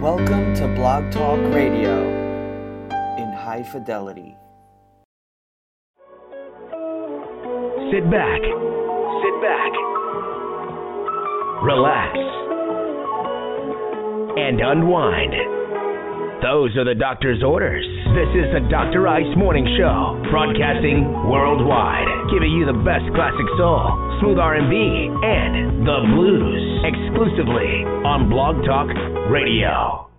Welcome to Blog Talk Radio in high fidelity. Sit back. Sit back. Relax. And unwind. Those are the doctor's orders. This is the Dr. Ice Morning Show, broadcasting worldwide giving you the best classic soul, smooth R&B, and the blues exclusively on Blog Talk Radio.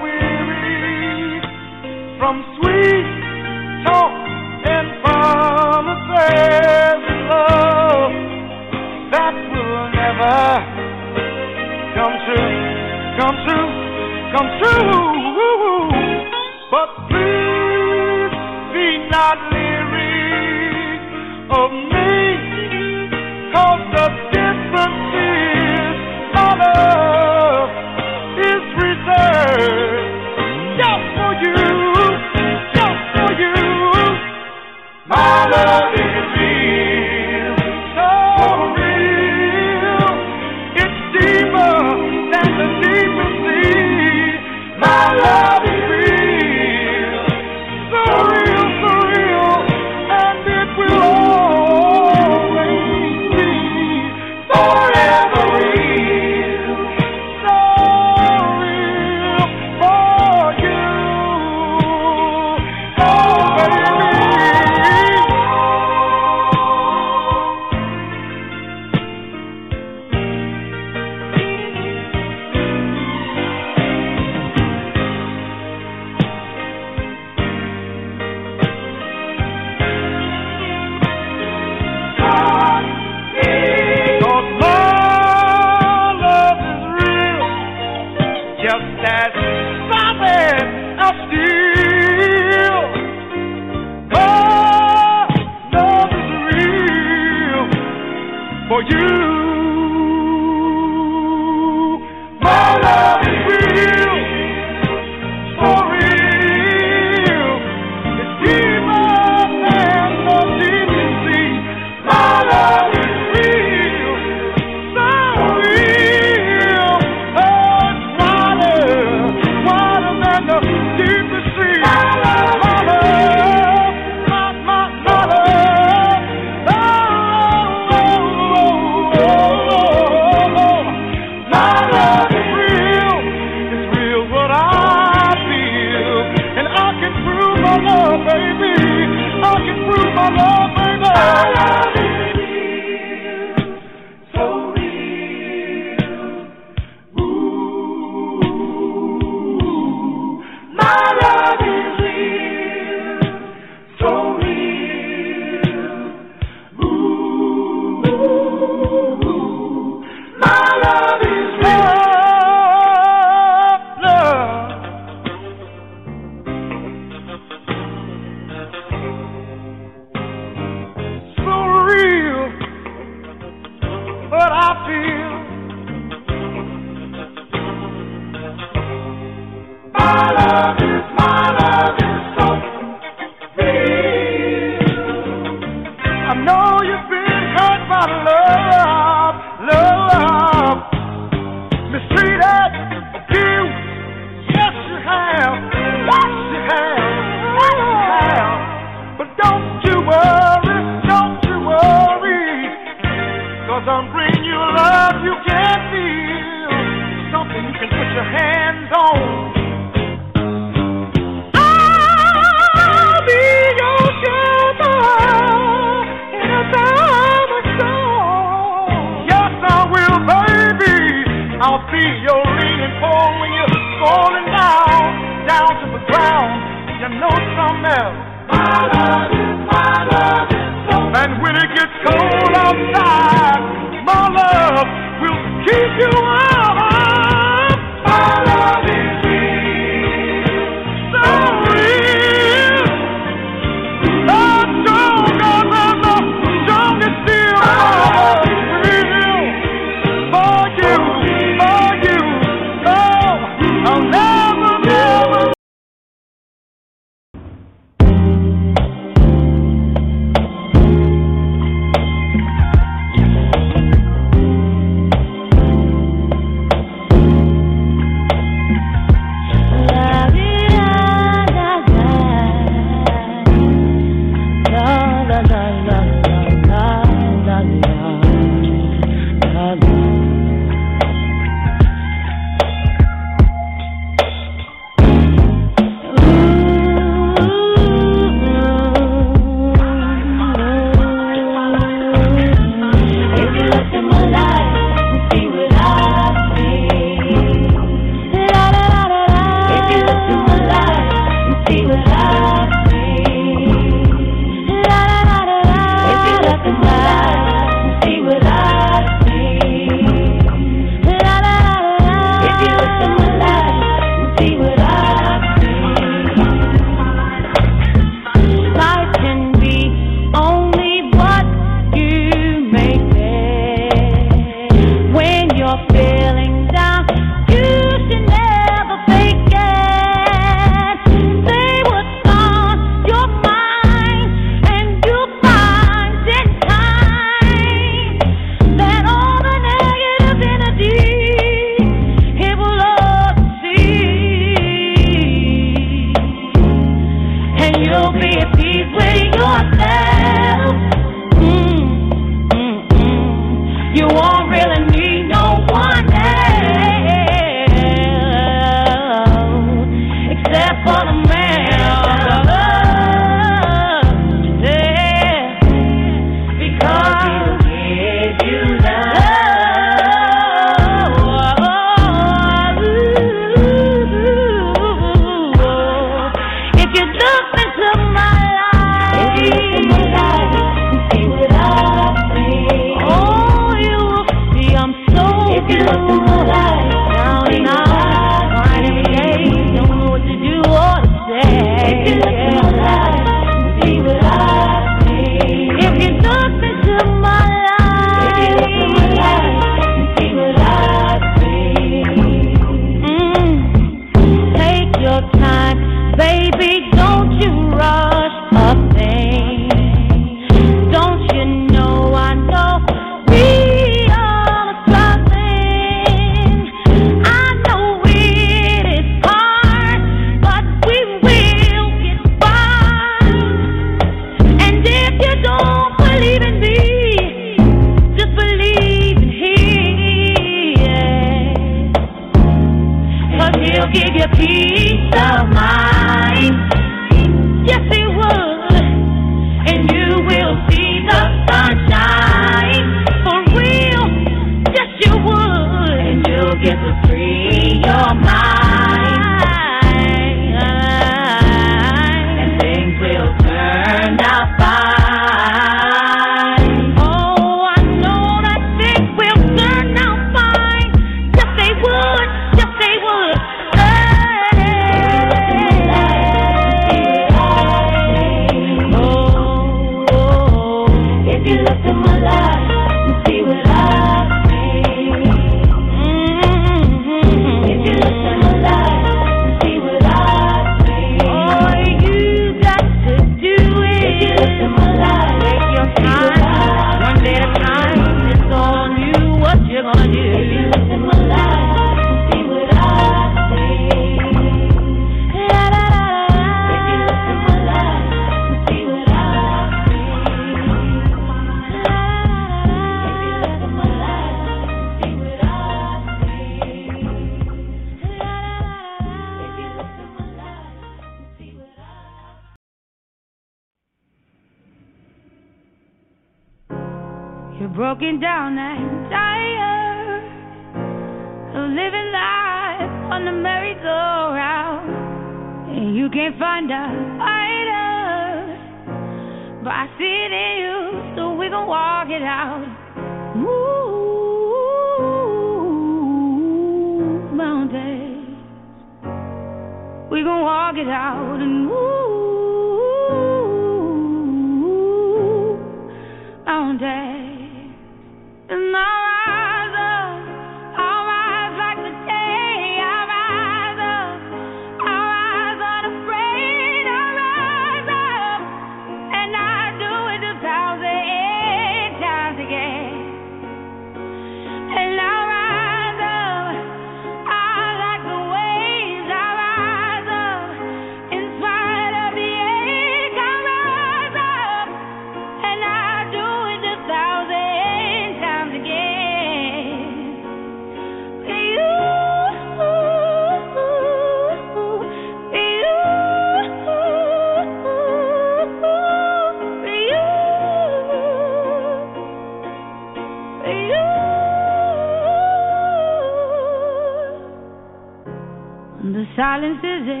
You.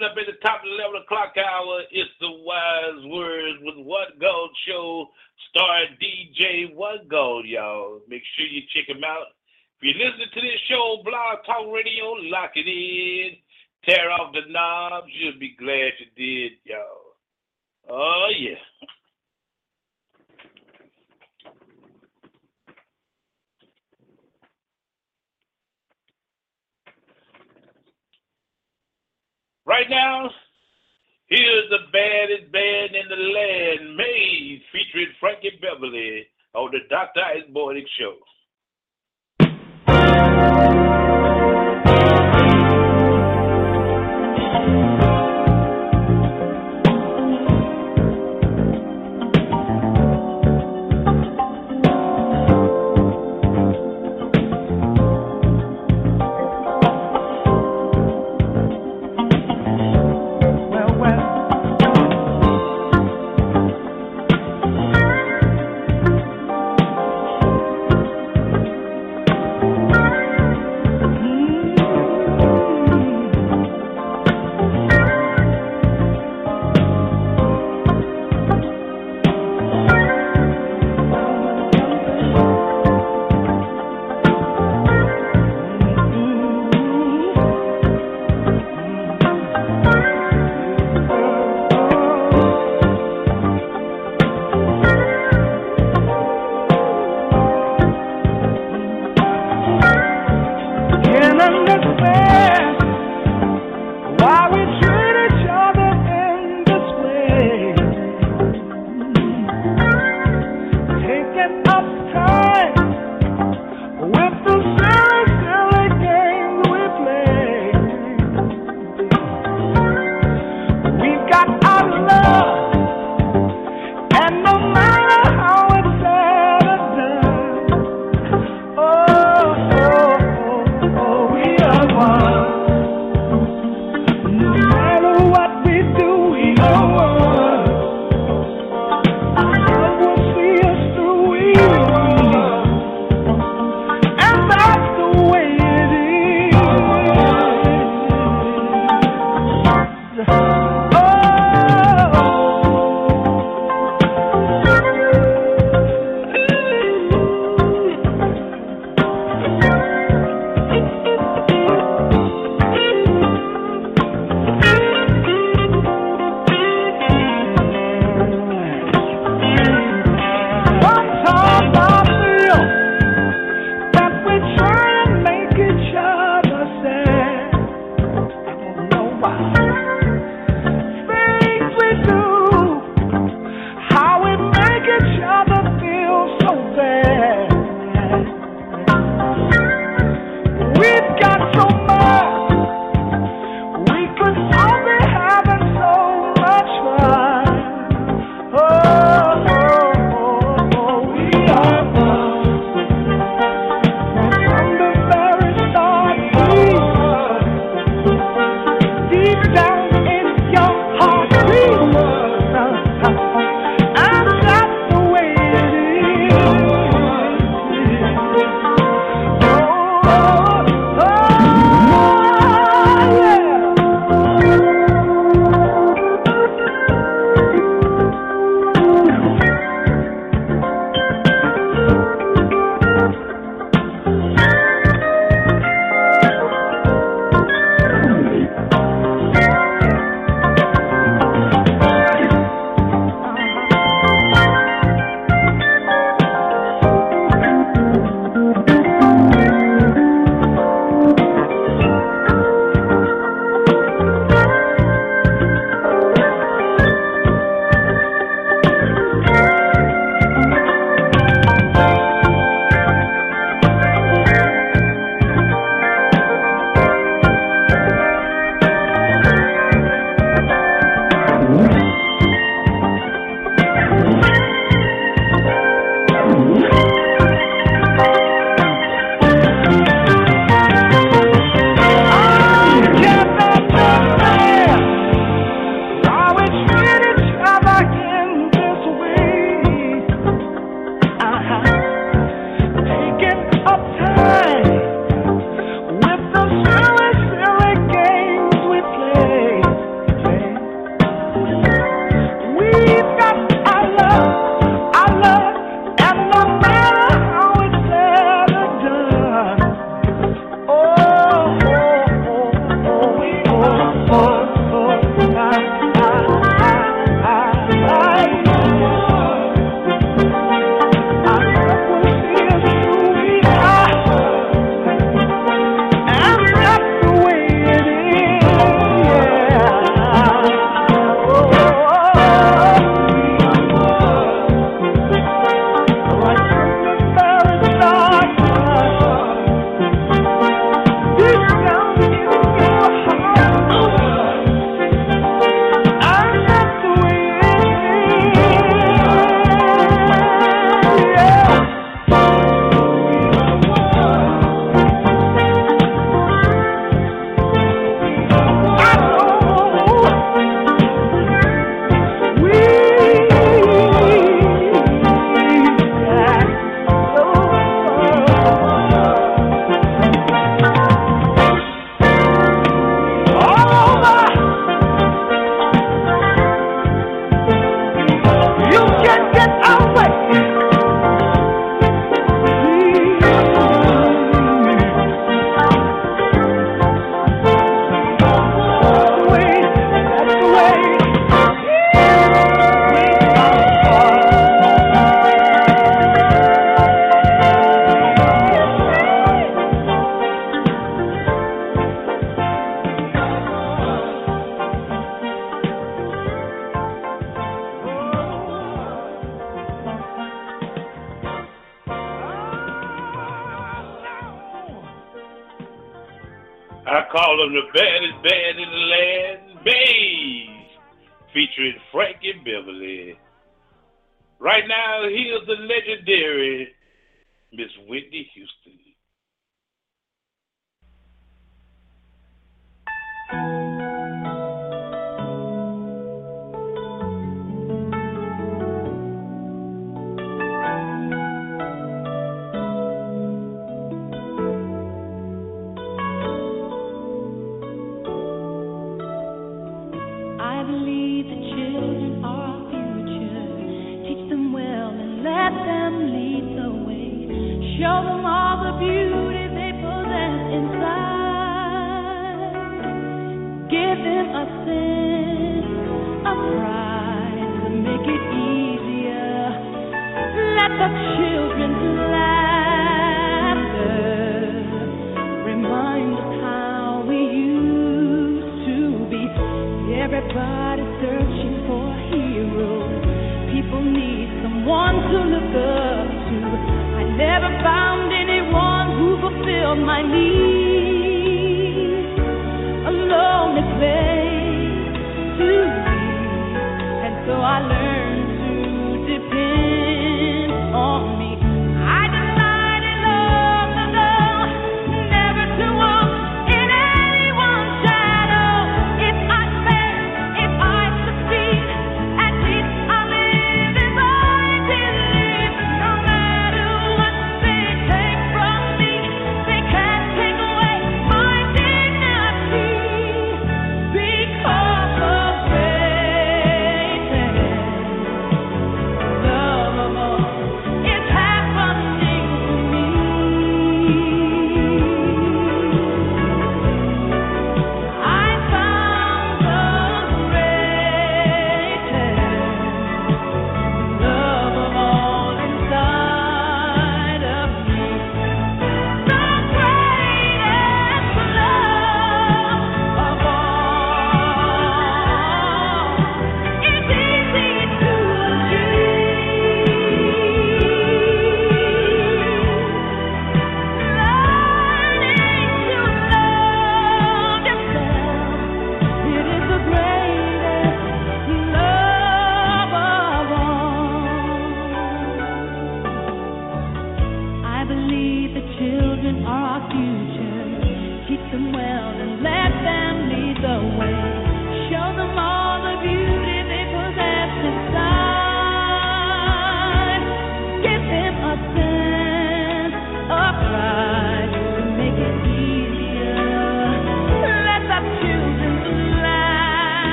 Coming up at the top of the 11 o'clock hour, it's the Wise Words with What Gold Show, star DJ What Gold, y'all. Make sure you check him out. If you're listening to this show, Blog Talk Radio, lock it in. Tear off the knobs. You'll be glad you did, y'all. Oh, yeah. Right now, here's the baddest band in the land, Maze, featuring Frankie Beverly on the Dr. Ice Morning Show.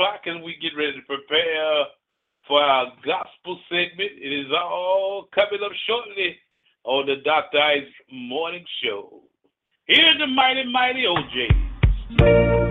o'clock and we get ready to prepare for our gospel segment. It is all coming up shortly on the Dr. Ice Morning Show. Here's the mighty, mighty O'Jays.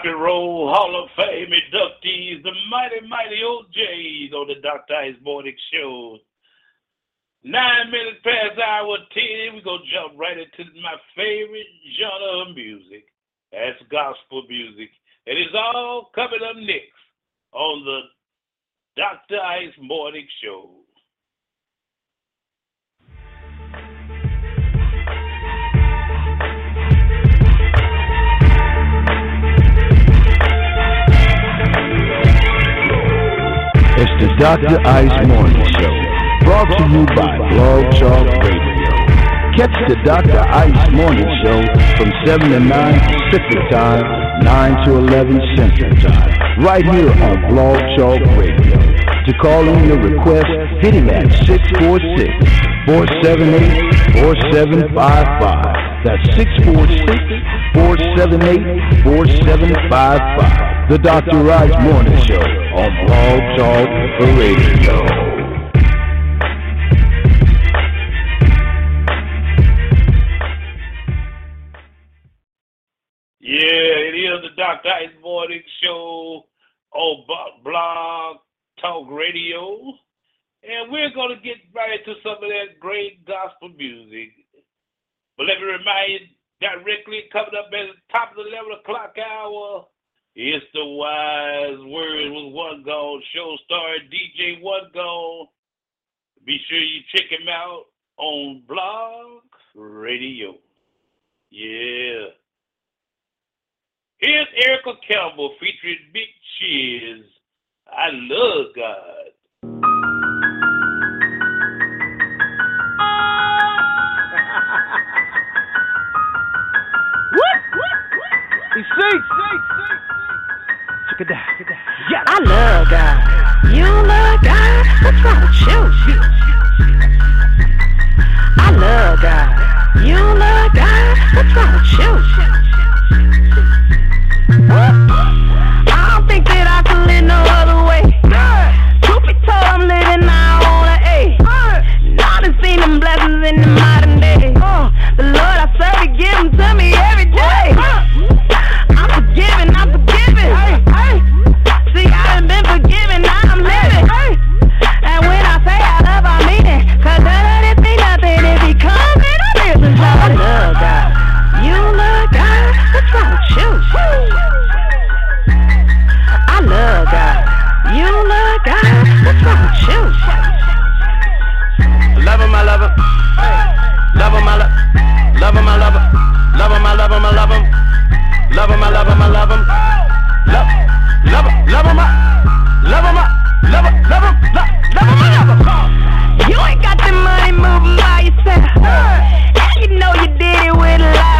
Rock and Roll Hall of Fame inductees, the mighty, mighty O'Jays on the Dr. Ice Morning Show. Nine minutes past hour 10, we're going to jump right into my favorite genre of music. That's gospel music. And It is all coming up next on the Dr. Ice Morning Show. It's the Dr. Ice Morning Show, brought to you by Blog Talk Radio. Catch the Dr. Ice Morning Show from 7 to 9 Pacific Time, 9 to 11 Central Time, right here on Blog Talk Radio. To call in your request, hit him at 646-478-4755. That's 646-478-4755. The Dr. Ice Morning Show on Blog Talk Radio. Yeah, it is the Dr. Ice Morning Show on Blog Talk Radio. And we're going to get right into some of that great gospel music. But let me remind you directly coming up at the top of the 11 o'clock hour, it's the Wise Words with One Gone show star DJ One Gone. Be sure you check him out on Blog Radio. Yeah. Here's Erica Campbell featuring Big Shiz. I love God. You see? Check it out. Yeah. I love God. You love God? What's wrong with you? I love God. You love God? What's wrong with you? I don't think that I can live no other way. Truth be told, I'm living now on a A. Done seen them blessings in the modern day. The Lord I serve, He give them to me Love him, love him. I love Love him, I love him. Love him, I love him, I love him. Love him, I love him, I love him. Love, love him, love him, I love him, I love him, love him, love, love love. You ain't got the money moving by yourself. And you know you did it with lot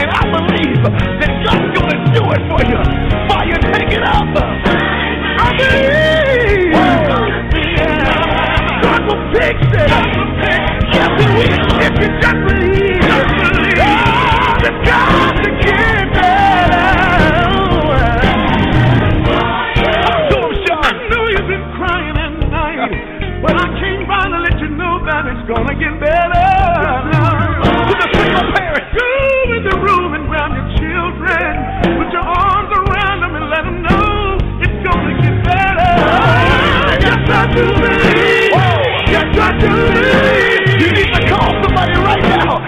And I believe that God's going to do it for you. Fire, take it up, I believe God will fix it. Yes, If you just believe, just believe that again. to believe. Whoa. You got to believe. You need to call somebody right now.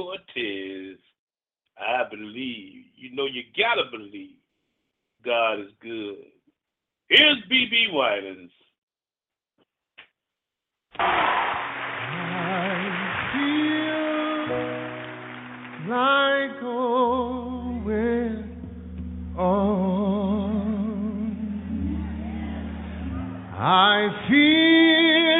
Cortez, I believe. You know, you gotta believe God is good. Here's BeBe Winans. I feel like going on. I feel.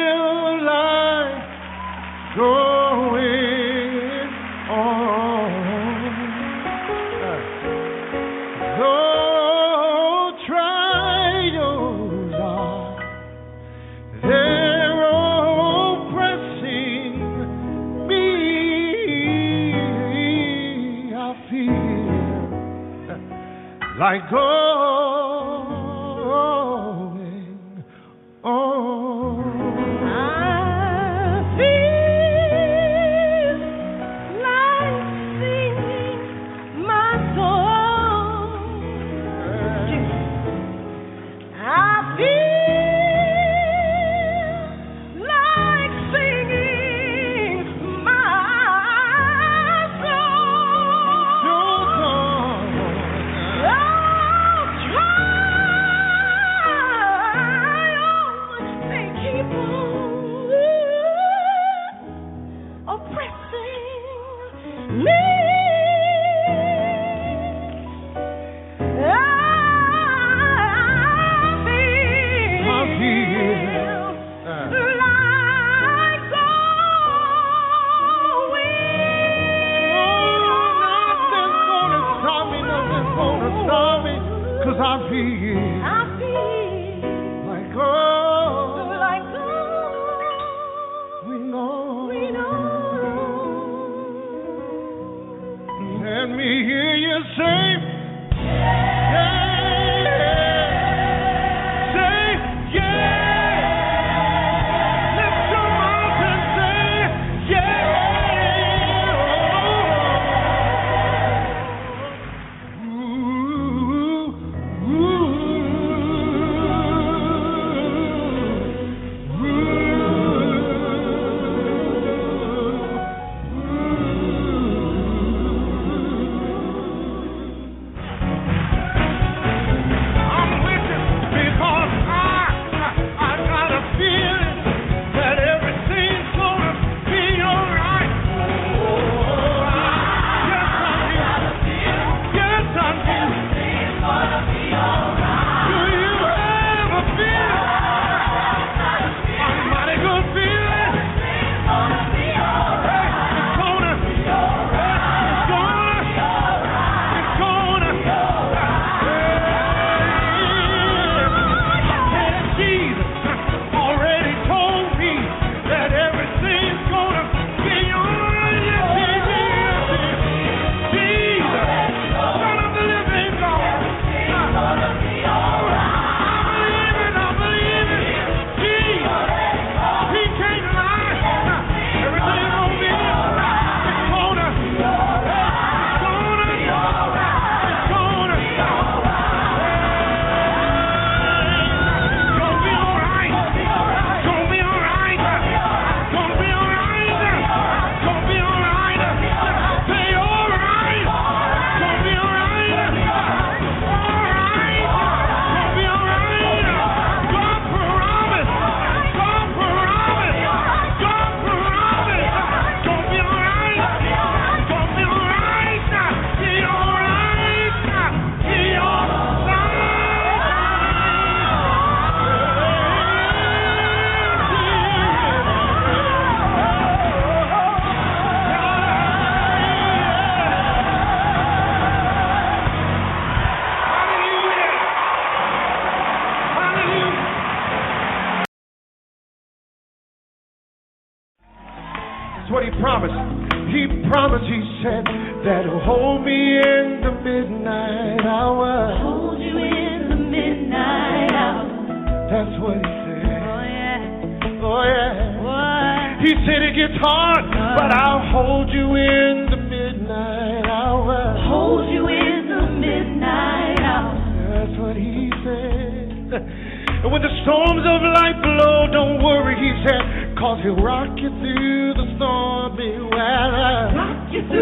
I go.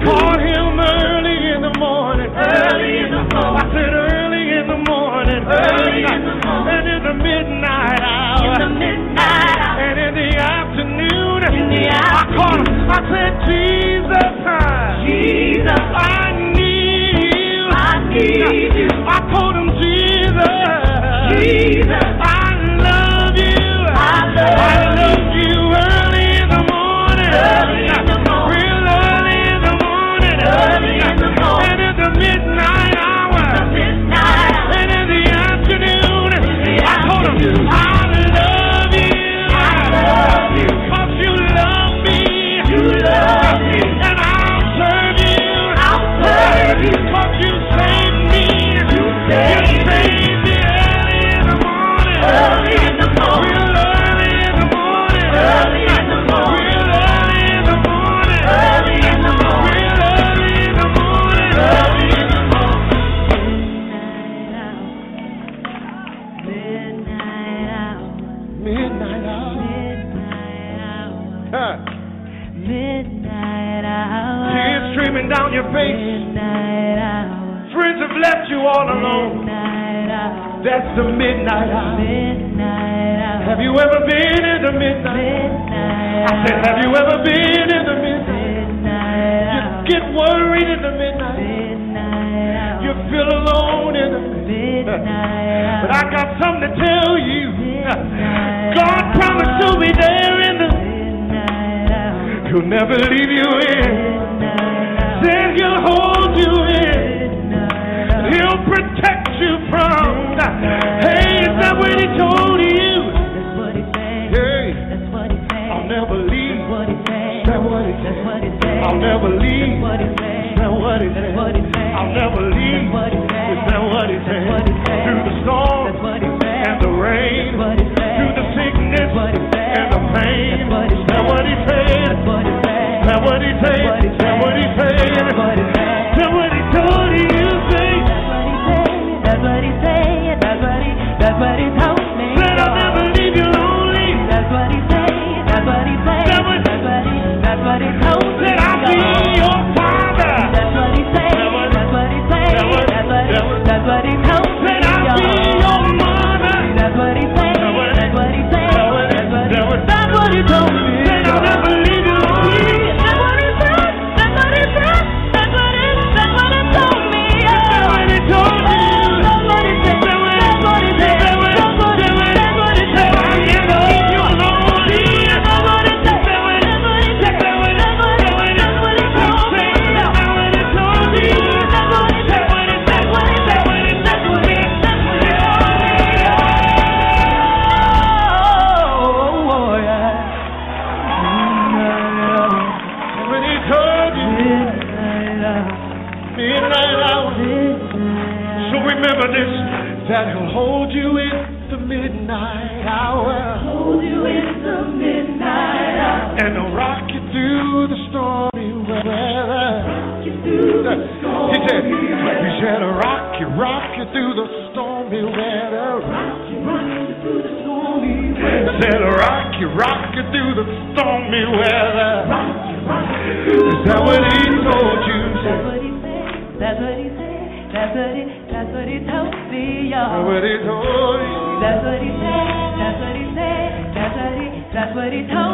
Him early in the morning. Early in the morning. I said early in the morning. Early in the morning. And in the midnight hour. In the midnight hour. And in the afternoon. In the afternoon. I called him. I said Jesus, I, Jesus, I need. I need you. I told him Jesus. Jesus. midnight hour. Midnight hour. Have you ever been in the midnight? midnight I said, have you ever been? you, rock you through the stormy weather. Rock you, Is that what he told you? That's what he said. That's what he said. That's what he, that's what he told me, y'all. That's what he told you. That's what he said. That's what he said. That's what he, that's what he told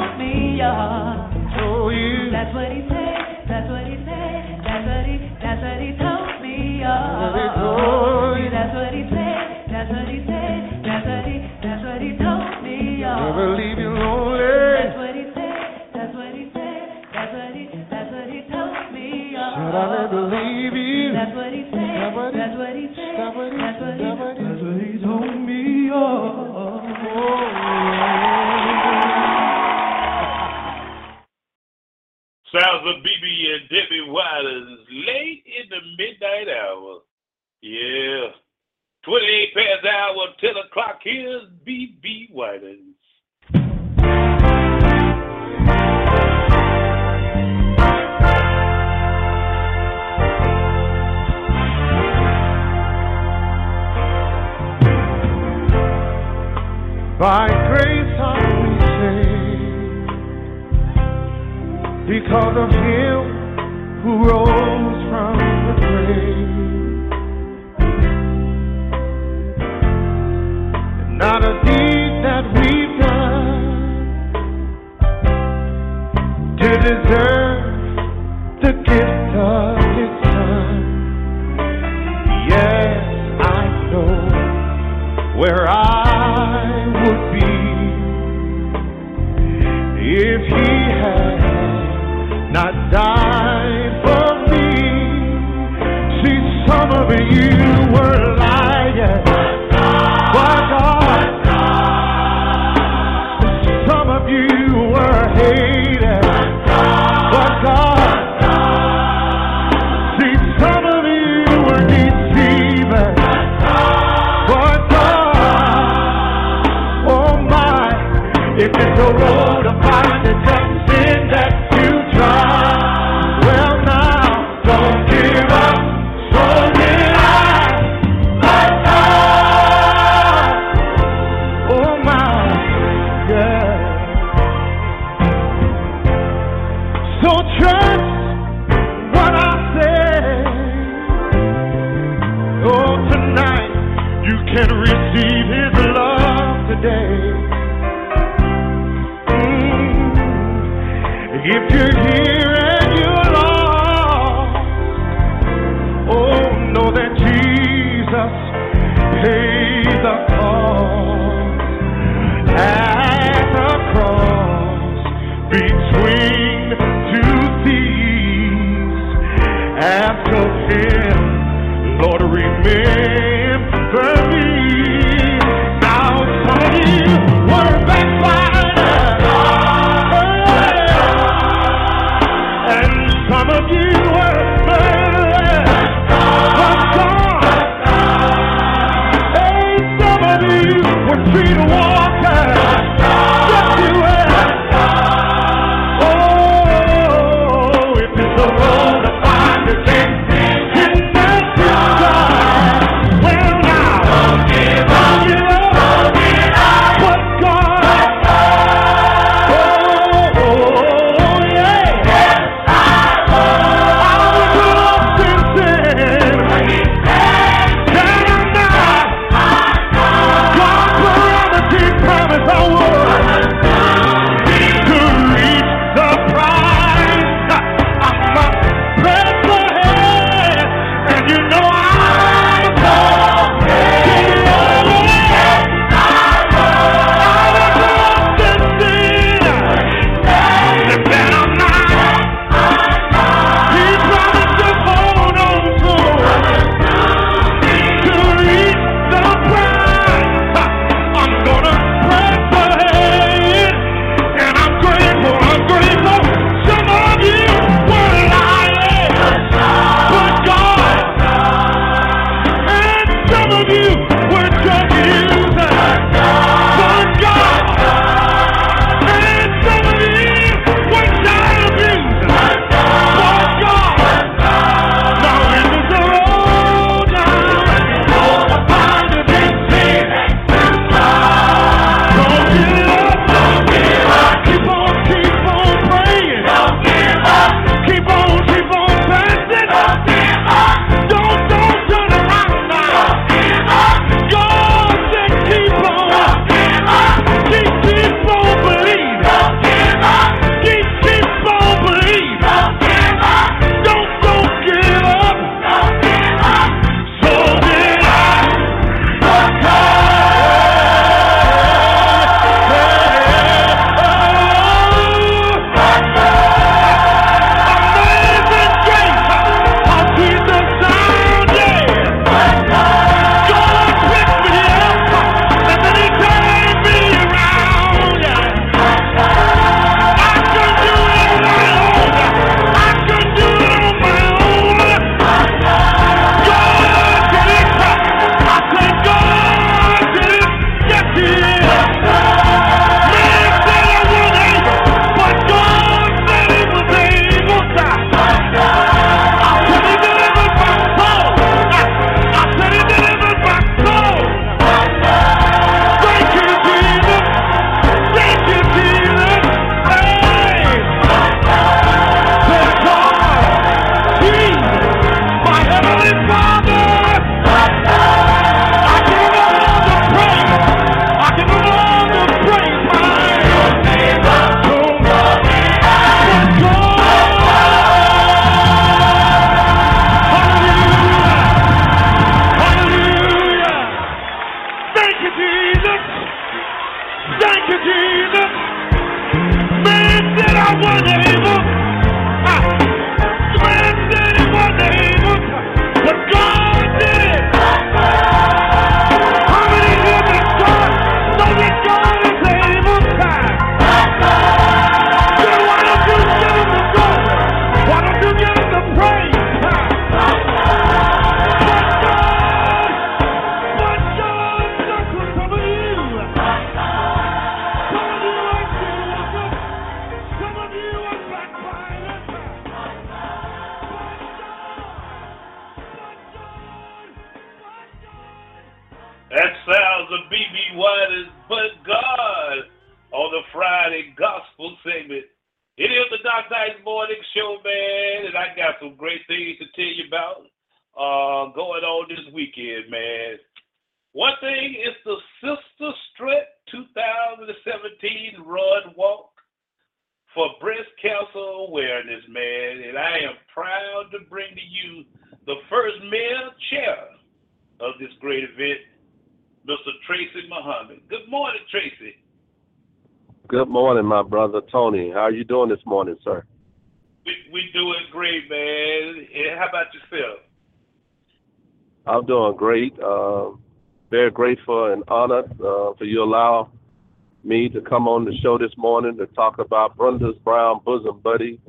Lord, Tony. How are you doing this morning, sir? We we doing great, man. And how about yourself? I'm doing great. Uh, very grateful and honored uh, for you allow me to come on the show this morning to talk about Brenda's Brown Bosom Buddy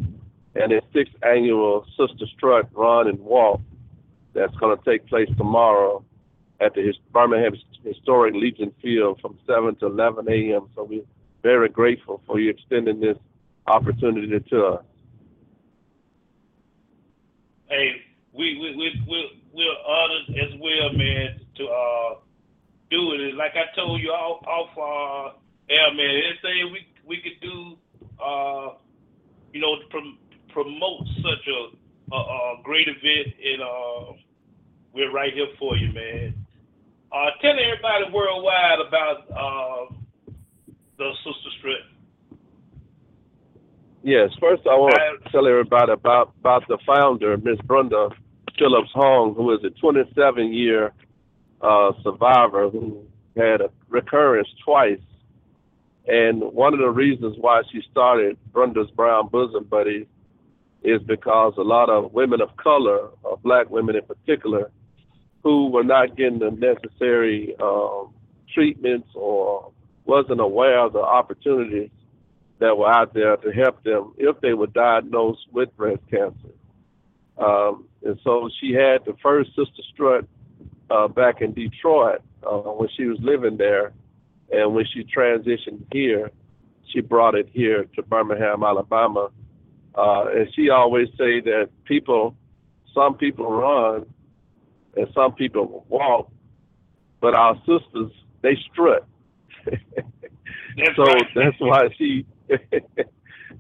and its sixth annual Sister Strut Run and Walk that's going to take place tomorrow at the his- Birmingham Historic Legion Field from 7 to 11 a.m. So we're very grateful for you extending this opportunity to us. Hey, we we we we we're honored as well, man, to uh do it. Like I told you off off uh air, man, anything we we could do uh you know to prom- promote such a, a a great event and uh we're right here for you, man. Uh tell everybody worldwide about uh the Sister Strut. Yes, first I want to tell everybody about about the founder, Miss Brenda Phillips Hong, who is a 27 year uh, survivor who had a recurrence twice. And one of the reasons why she started Brenda's Brown Bosom Buddies is because a lot of women of color, uh, black women in particular, who were not getting the necessary um, treatments or wasn't aware of the opportunities that were out there to help them if they were diagnosed with breast cancer. Um, and so she had the first Sister Strut uh, back in Detroit uh, when she was living there. And when she transitioned here, she brought it here to Birmingham, Alabama. Uh, and she always say that people, some people run and some people walk, but our sisters, they strut. so that's why she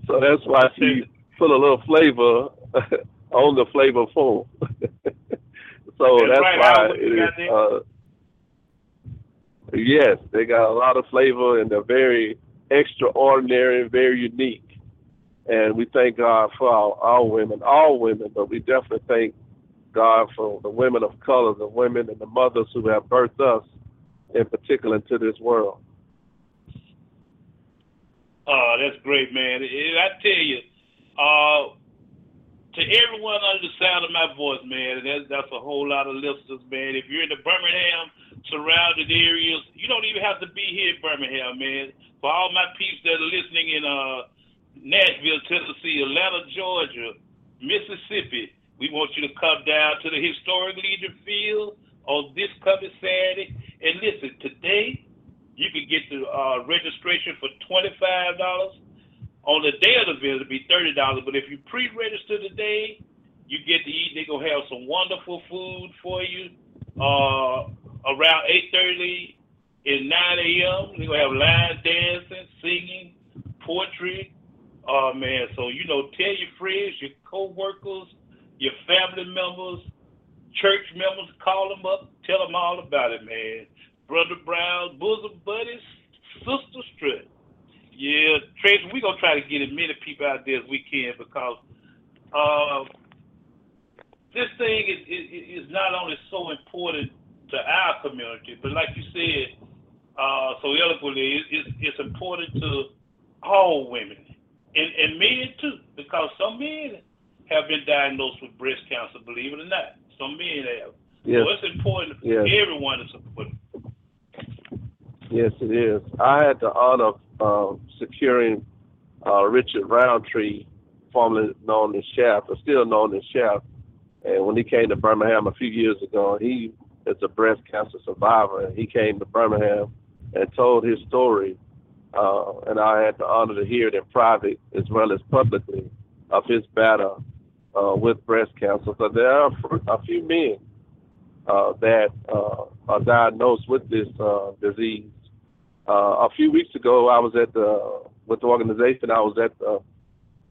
so that's why she put a little flavor on the flavor foam. so That's that's, right. why it is. Uh, yes, they got a lot of flavor and they're very extraordinary, and very unique. And we thank God for our, our women, all women, but we definitely thank God for the women of color, the women and the mothers who have birthed us, in particular, into this world. Oh, that's great, man. I tell you, uh, to everyone under the sound of my voice, man, that's, that's a whole lot of listeners, man. If you're in the Birmingham surrounding areas, you don't even have to be here in Birmingham, man. For all my peeps that are listening in uh, Nashville, Tennessee, Atlanta, Georgia, Mississippi, we want you to come down to the historic Legion Field on this coming Saturday. And listen, today you can get the uh, registration for twenty five dollars. On the day of the event, it'll be thirty dollars. But if you pre-register today, you get to eat. They're gonna have some wonderful food for you. Uh, around eight thirty and nine a.m. They're gonna have live dancing, singing, poetry. Oh man, so you know, tell your friends, your co-workers, your family members, church members, call them up, tell them all about it, man. Brother Brown, bosom buddies, sister strut. Yeah, Tracy, we're gonna try to get as many people out there as we can because uh, this thing is, is is not only so important to our community, but like you said uh, so eloquently, it, it's, it's important to all women and, and men too, because some men have been diagnosed with breast cancer, believe it or not. Some men have. Yes. So it's important for Yes. everyone to support. Yes, it is. I had the honor of um, securing uh, Richard Roundtree, formerly known as Shaft, or still known as Shaft. And when he came to Birmingham a few years ago, he is a breast cancer survivor, and he came to Birmingham and told his story. Uh, and I had the honor to hear it in private as well as publicly of his battle uh, with breast cancer. So there are a few men uh, that uh, are diagnosed with this uh, disease. Uh, a few weeks ago, I was at the with the organization. I was at the,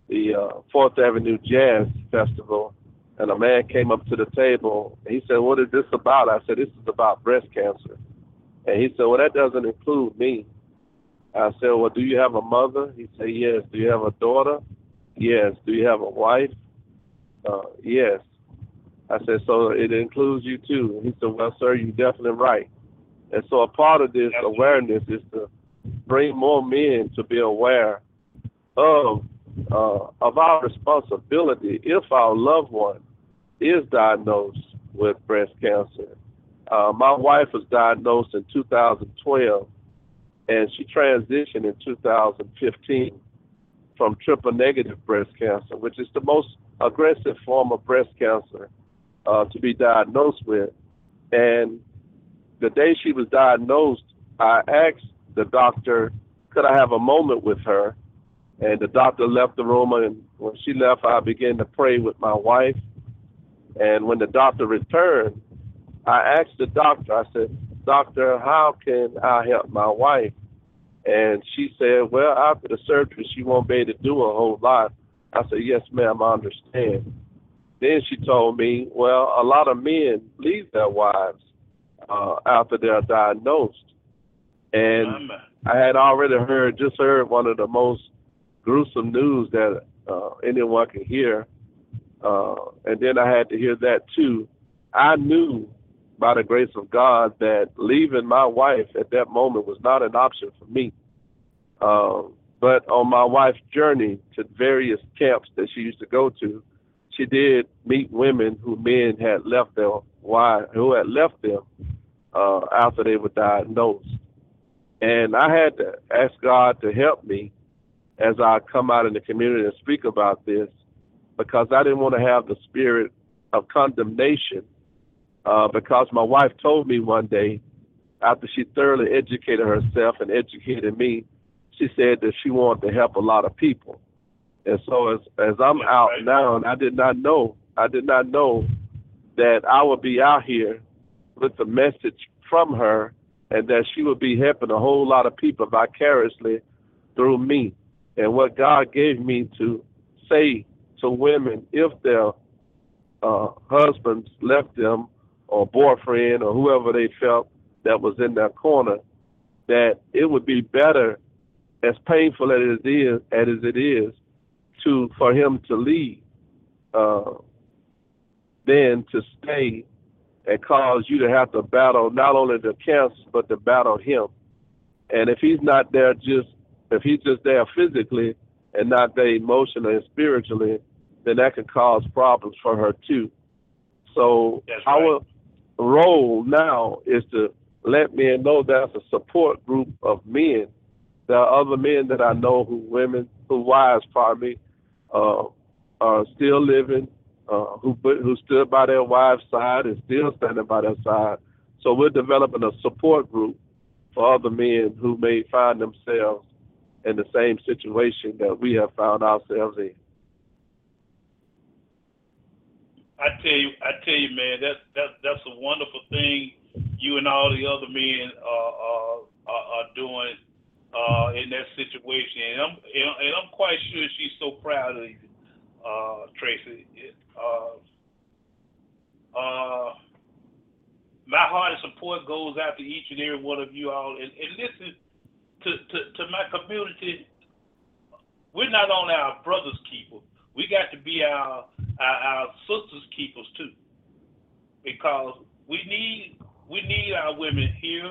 the uh, Fourth Avenue Jazz Festival, and a man came up to the table and he said, "What is this about?" I said, "This is about breast cancer." And he said, "Well, that doesn't include me." I said, "Well, do you have a mother?" He said, "Yes." Do you have a daughter? Yes. Do you have a wife? Uh, yes. I said, "So it includes you too?" He said, "Well, sir, you're definitely right." And so a part of this awareness is to bring more men to be aware of uh, of our responsibility if our loved one is diagnosed with breast cancer. Uh, my wife was diagnosed in 2012, and she transitioned in 2015 from triple negative breast cancer, which is the most aggressive form of breast cancer uh, to be diagnosed with. And the day she was diagnosed, I asked the doctor, could I have a moment with her? And the doctor left the room, and when she left, I began to pray with my wife. And when the doctor returned, I asked the doctor, I said, Doctor, how can I help my wife? And she said, Well, after the surgery, she won't be able to do a whole lot. I said, Yes, ma'am, I understand. Then she told me, Well, a lot of men leave their wives uh, after they're diagnosed. And I had already heard, just heard one of the most gruesome news that uh, anyone can hear. Uh, and then I had to hear that too. I knew by the grace of God that leaving my wife at that moment was not an option for me. Um, but on my wife's journey to various camps that she used to go to, she did meet women who men had left their wives, who had left them uh, after they were diagnosed. And I had to ask God to help me as I come out in the community and speak about this because I didn't want to have the spirit of condemnation uh, because my wife told me one day after she thoroughly educated herself and educated me, she said that she wanted to help a lot of people. And so as as I'm out now, and I did not know, I did not know that I would be out here with the message from her, and that she would be helping a whole lot of people vicariously through me. And what God gave me to say to women if their uh, husbands left them or boyfriend or whoever they felt that was in their corner, that it would be better, as painful as it is, as it is, to for him to leave, uh, than to stay and cause you to have to battle not only the cancer but to battle him. And if he's not there, just if he's just there physically and not there emotionally and spiritually, then that can cause problems for her too. So our role now is to let men know there's a support group of men. There are other men that I know who women, who wives, pardon me, uh, are still living, uh, who who stood by their wives' side and still standing by their side. So we're developing a support group for other men who may find themselves in the same situation that we have found ourselves in. I tell you, I tell you, man, that's that's that's a wonderful thing. You and all the other men are are, are, are doing uh, in that situation, and I'm and I'm quite sure she's so proud of you, uh, Tracy. Uh, uh, my heart and support goes out to each and every one of you all, and, and listen to, to to my community. We're not only our brothers' keeper, we got to be our our, our sisters keepers too, because we need we need our women here.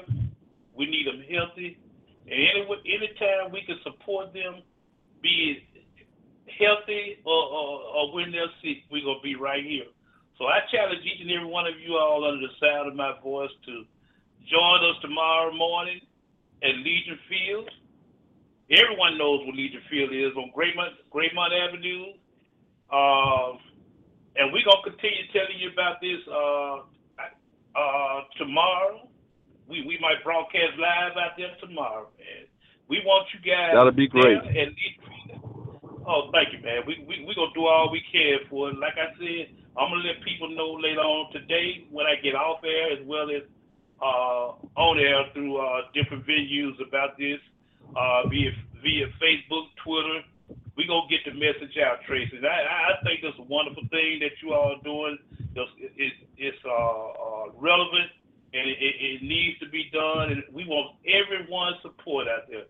We need them healthy, and any anytime we can support them, be it healthy or, or, or when they're sick, we're gonna be right here. So I challenge each and every one of you all under the sound of my voice to join us tomorrow morning at Legion Field. Everyone knows what Legion Field is on Graymont, Graymont Avenue. Uh, and we're going to continue telling you about this uh, uh, tomorrow. We, we might broadcast live out there tomorrow, man. We want you guys. That'll be great. Legion. Oh, thank you, man. We we we gonna do all we can for it. Like I said, I'm gonna let people know later on today when I get off air, as well as uh, on air through uh, different venues about this, uh, be via Facebook, Twitter. We gonna get the message out, Tracy. I, I I think it's a wonderful thing that you all are doing. It's, it's, it's uh, uh, relevant and it, it, it needs to be done. And we want everyone's support out there.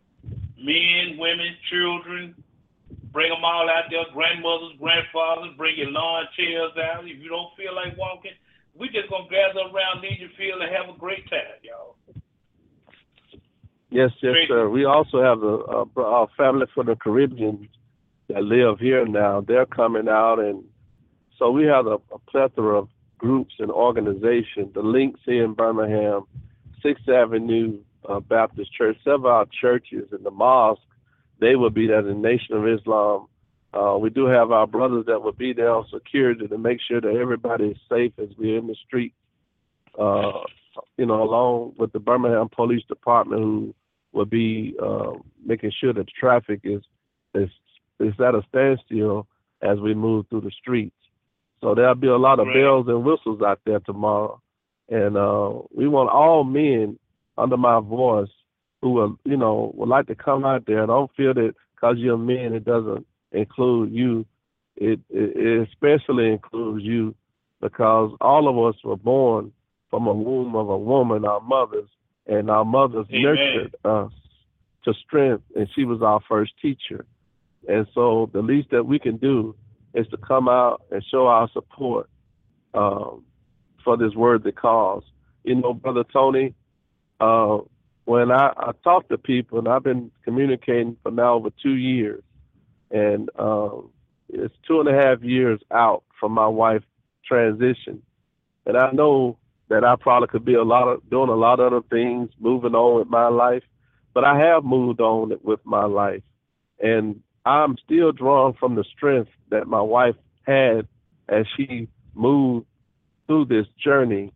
Men, women, children, bring them all out there. Grandmothers, grandfathers, bring your lawn chairs out. If you don't feel like walking, we just gonna gather around Legion Field and have a great time, y'all. Yes, yes, sir. We also have a, a, a family from the Caribbean that live here now. They're coming out, and so we have a, a plethora of groups and organizations. The Links here in Birmingham, Sixth Avenue uh, Baptist Church, several churches, and the mosque. They will be there. The Nation of Islam. Uh, we do have our brothers that will be there on security to make sure that everybody is safe as we're in the street. Uh, you know, along with the Birmingham Police Department, who will be uh, making sure that traffic is is is at a standstill as we move through the streets. So there'll be a lot of Right. bells and whistles out there tomorrow, and uh, we want all men under my voice who will, you know, would like to come out there. Don't feel that because you're a man, it doesn't include you. It, it, it especially includes you because all of us were born from a womb of a woman, our mothers, and our mothers Amen. nurtured us to strength, and she was our first teacher. And so the least that we can do is to come out and show our support um, for this worthy cause. You know, Brother Tony, uh, when I, I talk to people, and I've been communicating for now over two years, and um, it's two and a half years out from my wife transition, and I know that I probably could be a lot of doing a lot of other things, moving on with my life, but I have moved on with my life, and I'm still drawn from the strength that my wife had as she moved through this journey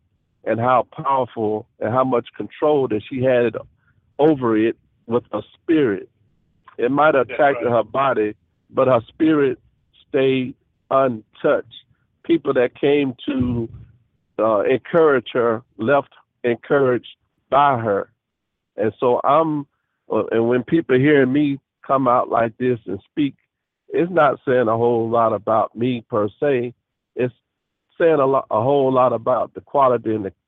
and how powerful and how much control that she had over it with her spirit. It might have attacked right. her body, but her spirit stayed untouched. People that came to uh, encourage her left encouraged by her. And so I'm, uh, and when people hear me come out like this and speak, it's not saying a whole lot about me per se. It's saying a, lot, a whole lot about the quality and the, the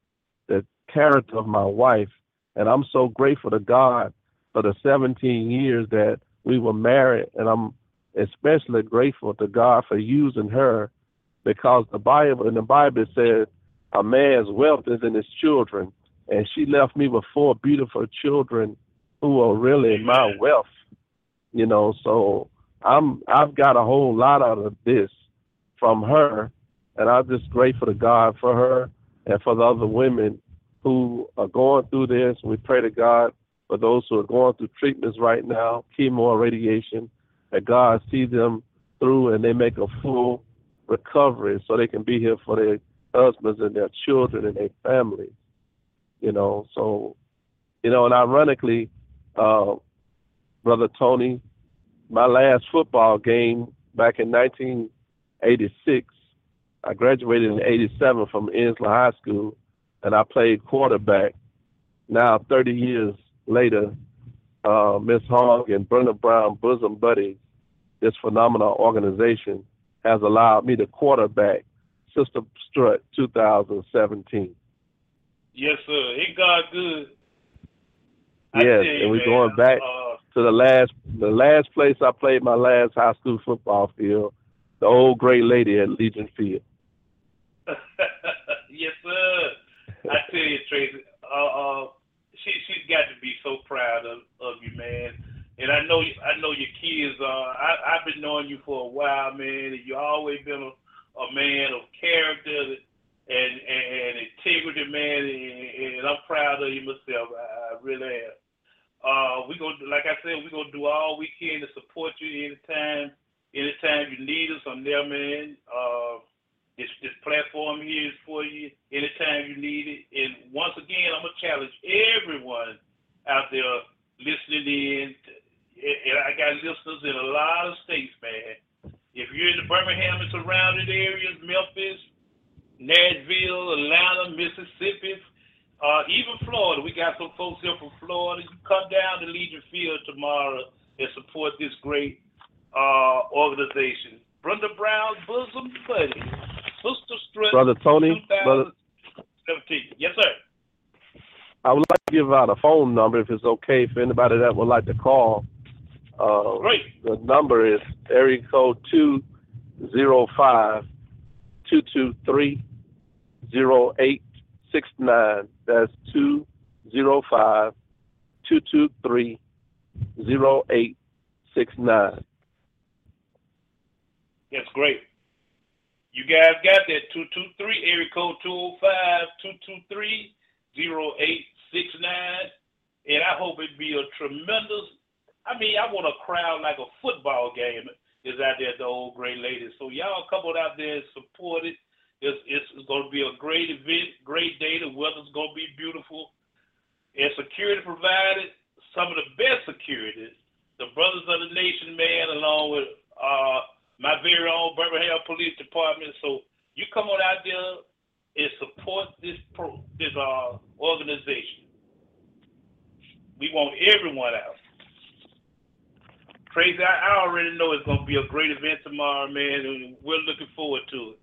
character of my wife. And I'm so grateful to God for the 17 years that we were married. And I'm especially grateful to God for using her because the Bible, in the Bible, it says a man's wealth is in his children. And she left me with four beautiful children who are really my wealth. You know, so I'm I've got a whole lot out of this from her, and I'm just grateful to God for her and for the other women who are going through this. We pray to God for those who are going through treatments right now, chemo radiation, that God see them through and they make a full recovery so they can be here for their husbands and their children and their families. You know, so you know, and ironically, uh, Brother Tony, my last football game back in 1986, I graduated in 87 from Ensley High School, and I played quarterback. Now, 30 years later, uh, Miss Hong and Brenda Brown, bosom buddies, this phenomenal organization, has allowed me to quarterback Sister Strut 2017. Yes, sir. It got good. I Yes, you, and we're man, going back Uh, to the last the last place I played my last high school football field, the old great lady at Legion Field. yes, sir. I tell you, Tracy, uh, uh, she she's got to be so proud of, of you, man. And I know I know your kids. Uh, I I've been knowing you for a while, man. And you always been a, a man of character and and, and integrity, man. And, and I'm proud of you myself. I, I really am. Uh, we gonna like I said, we're gonna do all we can to support you anytime, anytime you need us. I'm there, man. Uh, this this platform here is for you anytime you need it. And once again, I'm gonna challenge everyone out there listening in. And I got listeners in a lot of states, man. If you're in the Birmingham and surrounding areas, Memphis, Nashville, Atlanta, Mississippi, uh, even Florida. We got some folks here from Florida. You come down to Legion Field tomorrow and support this great uh, organization. Brenda Brown, bosom buddy, Sister Strut, Brother Tony, brother, Yes, sir. I would like to give out a phone number if it's okay for anybody that would like to call. Uh, Great. The number is area code two zero five two two three zero eight six nine. That's two zero five two two three zero eight six nine. That's great. You guys got that 223 area code 205-223-0869. And I hope it be a tremendous I mean, I want a crowd like a football game is out there at the old Great Ladies. So y'all come on out there and support it. It's, it's, to be a great event, great day. The weather's going to be beautiful. And security provided, some of the best security. The Brothers of the Nation, man, along with uh, my very own Birmingham Police Department. So you come on out there and support this pro, this uh, organization. We want everyone out. Tracy, I, I already know it's going to be a great event tomorrow, man, and we're looking forward to it.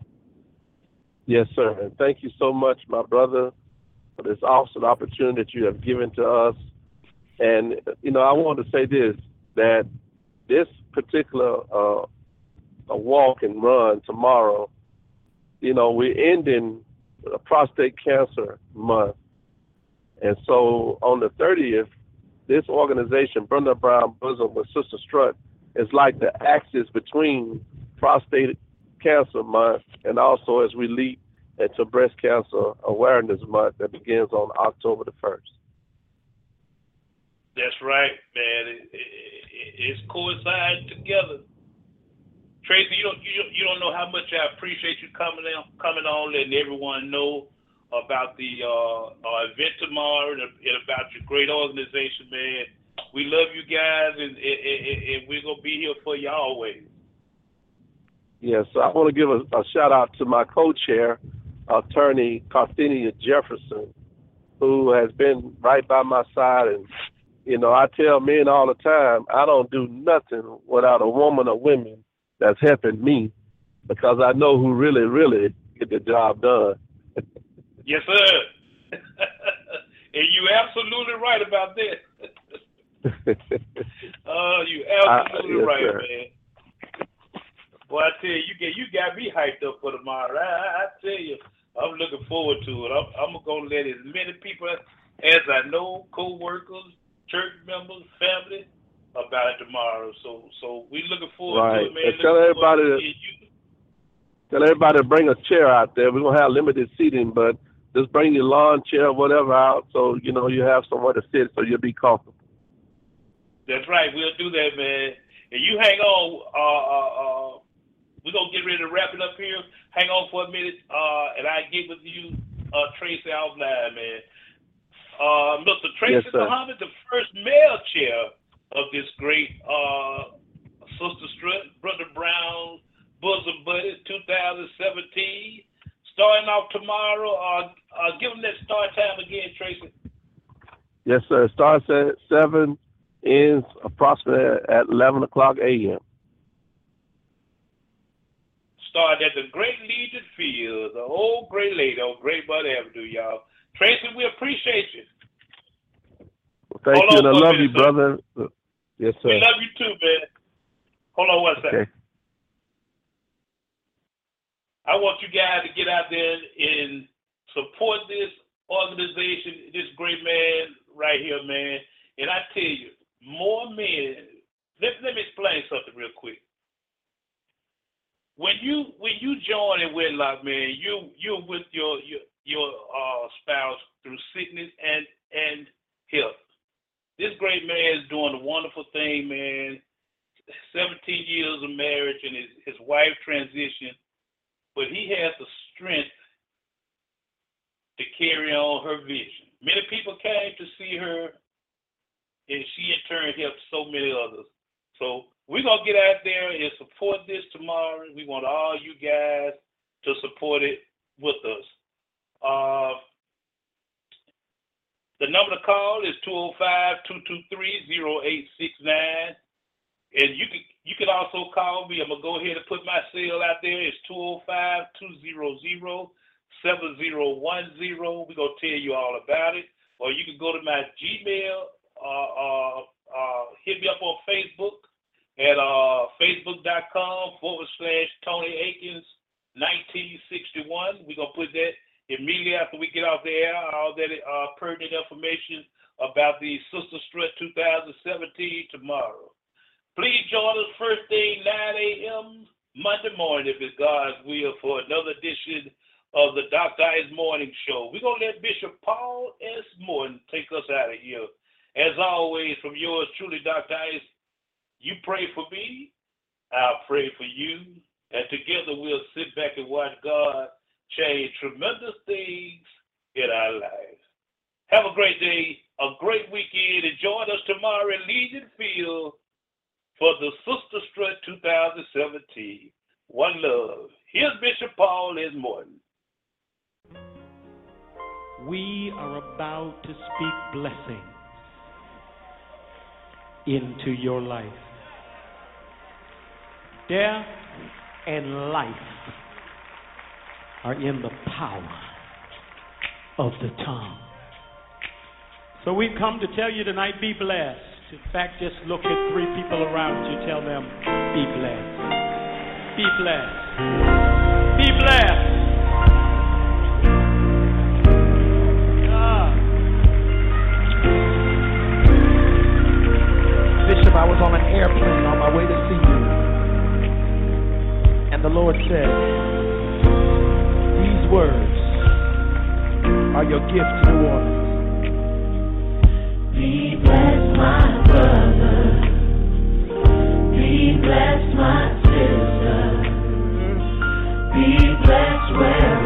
Yes, sir. And thank you so much, my brother, for this awesome opportunity that you have given to us. And, you know, I want to say this that this particular uh, a walk and run tomorrow, you know, we're ending prostate cancer month. And so on the 30th, this organization, Brenda Brown Bosom with Sister Strut, is like the axis between prostate cancer month and also as we leap into breast cancer awareness month that begins on October the 1st. That's right, man. It, it, it, it's coincide together. Tracy, you don't you you don't know how much I appreciate you coming on coming on, letting everyone know about the uh, uh, event tomorrow and, and about your great organization, man. We love you guys, and, and, and, we're gonna be here for you always. Yes, so I want to give a, a shout out to my co-chair, attorney Carthenia Jefferson, who has been right by my side. And you know, I tell men all the time, I don't do nothing without a woman or women that's helping me, because I know who really, really get the job done. Yes, sir. and you're absolutely right about that. Oh, you ah, absolutely yes, right, sir. man. Boy, I tell you, you get you got me hyped up for tomorrow. I, I, I tell you, I'm looking forward to it. I'm, I'm gonna let as many people as I know, co-workers, church members, family, about it tomorrow. So, so we looking forward Right. to it, man. And tell everybody to Tell everybody to bring a chair out there. We're gonna have limited seating, but just bring your lawn chair, whatever, out so you know you have somewhere to sit, so you'll be comfortable. That's right. We'll do that, man. And you hang on. Uh, uh, uh, we're gonna get ready to wrap it up here. Hang on for a minute, uh, and I get with you, uh, Tracy outline, man. Uh, Mr. Tracy Yes. Muhammad, the first male chair of this great uh, Sister Strut, Brother Brown, Bosom Buddies 2017. Starting off tomorrow. Uh, uh, give them that start time again, Tracy. Yes, sir. Starts at seven, ends approximately at eleven o'clock a.m. started at the Great Legion Field, the old Great Lady on Great Bud Avenue, y'all. Tracy, we appreciate you. Well, thank Hold you, and I love minute, you, sir. brother. Yes, sir. We love you too, man. Hold on one second. Okay. I want you guys to get out there and support this organization, this great man right here, man. And I tell you, more men. Let, let me explain something real quick. When you when you join in wedlock, man, you you're with your your your uh, spouse through sickness and and health. This great man is doing a wonderful thing, man. 17 years of marriage and his, his wife transitioned, but he has the strength to carry on her vision. Many people came to see her, and she in turn helped so many others. So we're gonna get out there and support this tomorrow. We want all you guys to support it with us. Uh, the number to call is 205-223-0869. And you can you can also call me. I'm gonna go ahead and put my cell out there. It's 205-200-7010. We're gonna tell you all about it. Or you can go to my Gmail, uh, uh, uh, hit me up on Facebook at uh, facebook.com forward slash Tony Akins 1961. We're gonna put that immediately after we get off the air, all that uh, pertinent information about the Sister Strut 2017 tomorrow. Please join us first thing 9 a.m. Monday morning, if it's God's will, for another edition of the Dr. Ice Morning Show. We're going to let Bishop Paul S. Morton take us out of here. As always, from yours truly, Dr. Ice, you pray for me, I'll pray for you, and together we'll sit back and watch God change tremendous things in our lives. Have a great day, a great weekend, and join us tomorrow in Legion Field for the Sister Strut 2017. One love. Here's Bishop Paul S. Morton. We are about to speak blessing into your life. Death and life are in the power of the tongue. So we've come to tell you tonight be blessed. In fact, just look at three people around you, tell them be blessed. Be blessed. Be blessed. Ah. Bishop, I was on an airplane on my way to see you. And the Lord said, These words are your gift to New Orleans. Be blessed, my brother. Be blessed, my sister. Be blessed wherever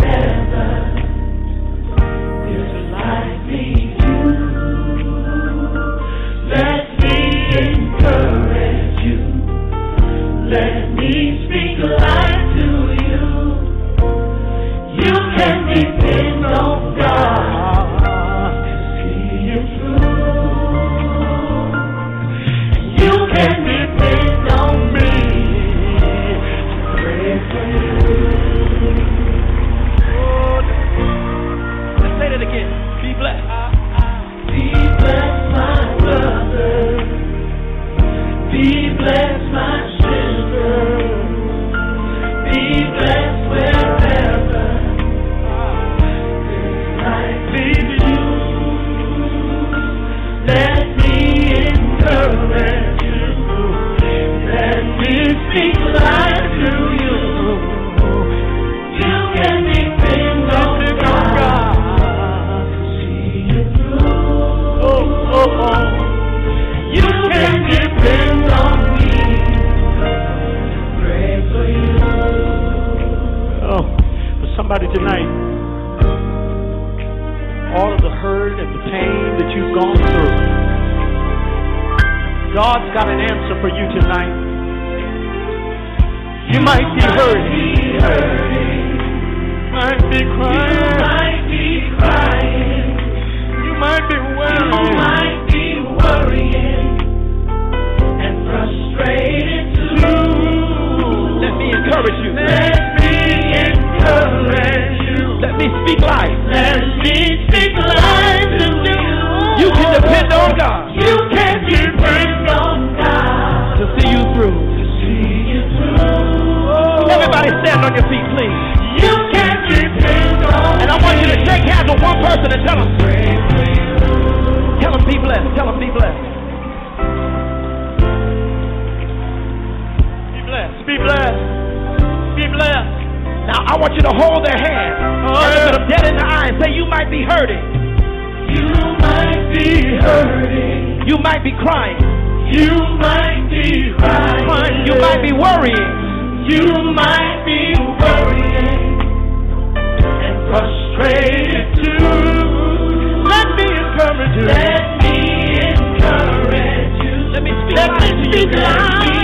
speak life. Let me speak life to you. You can depend on God You can depend on God to see you through. to see you through. Everybody stand on your feet, please. You can depend on And I want you to shake hands with one person and tell them, Pray for you. tell them be blessed. Tell them be blessed. Be blessed, be blessed, be blessed. Now I want you to hold their hand and look them dead in the eye and say, you might be hurting. You might be hurting. You might be crying. You might be crying. You might be worrying. You might be worrying and frustrated too. Let me encourage you. Let me encourage you. Let me speak Let me speak life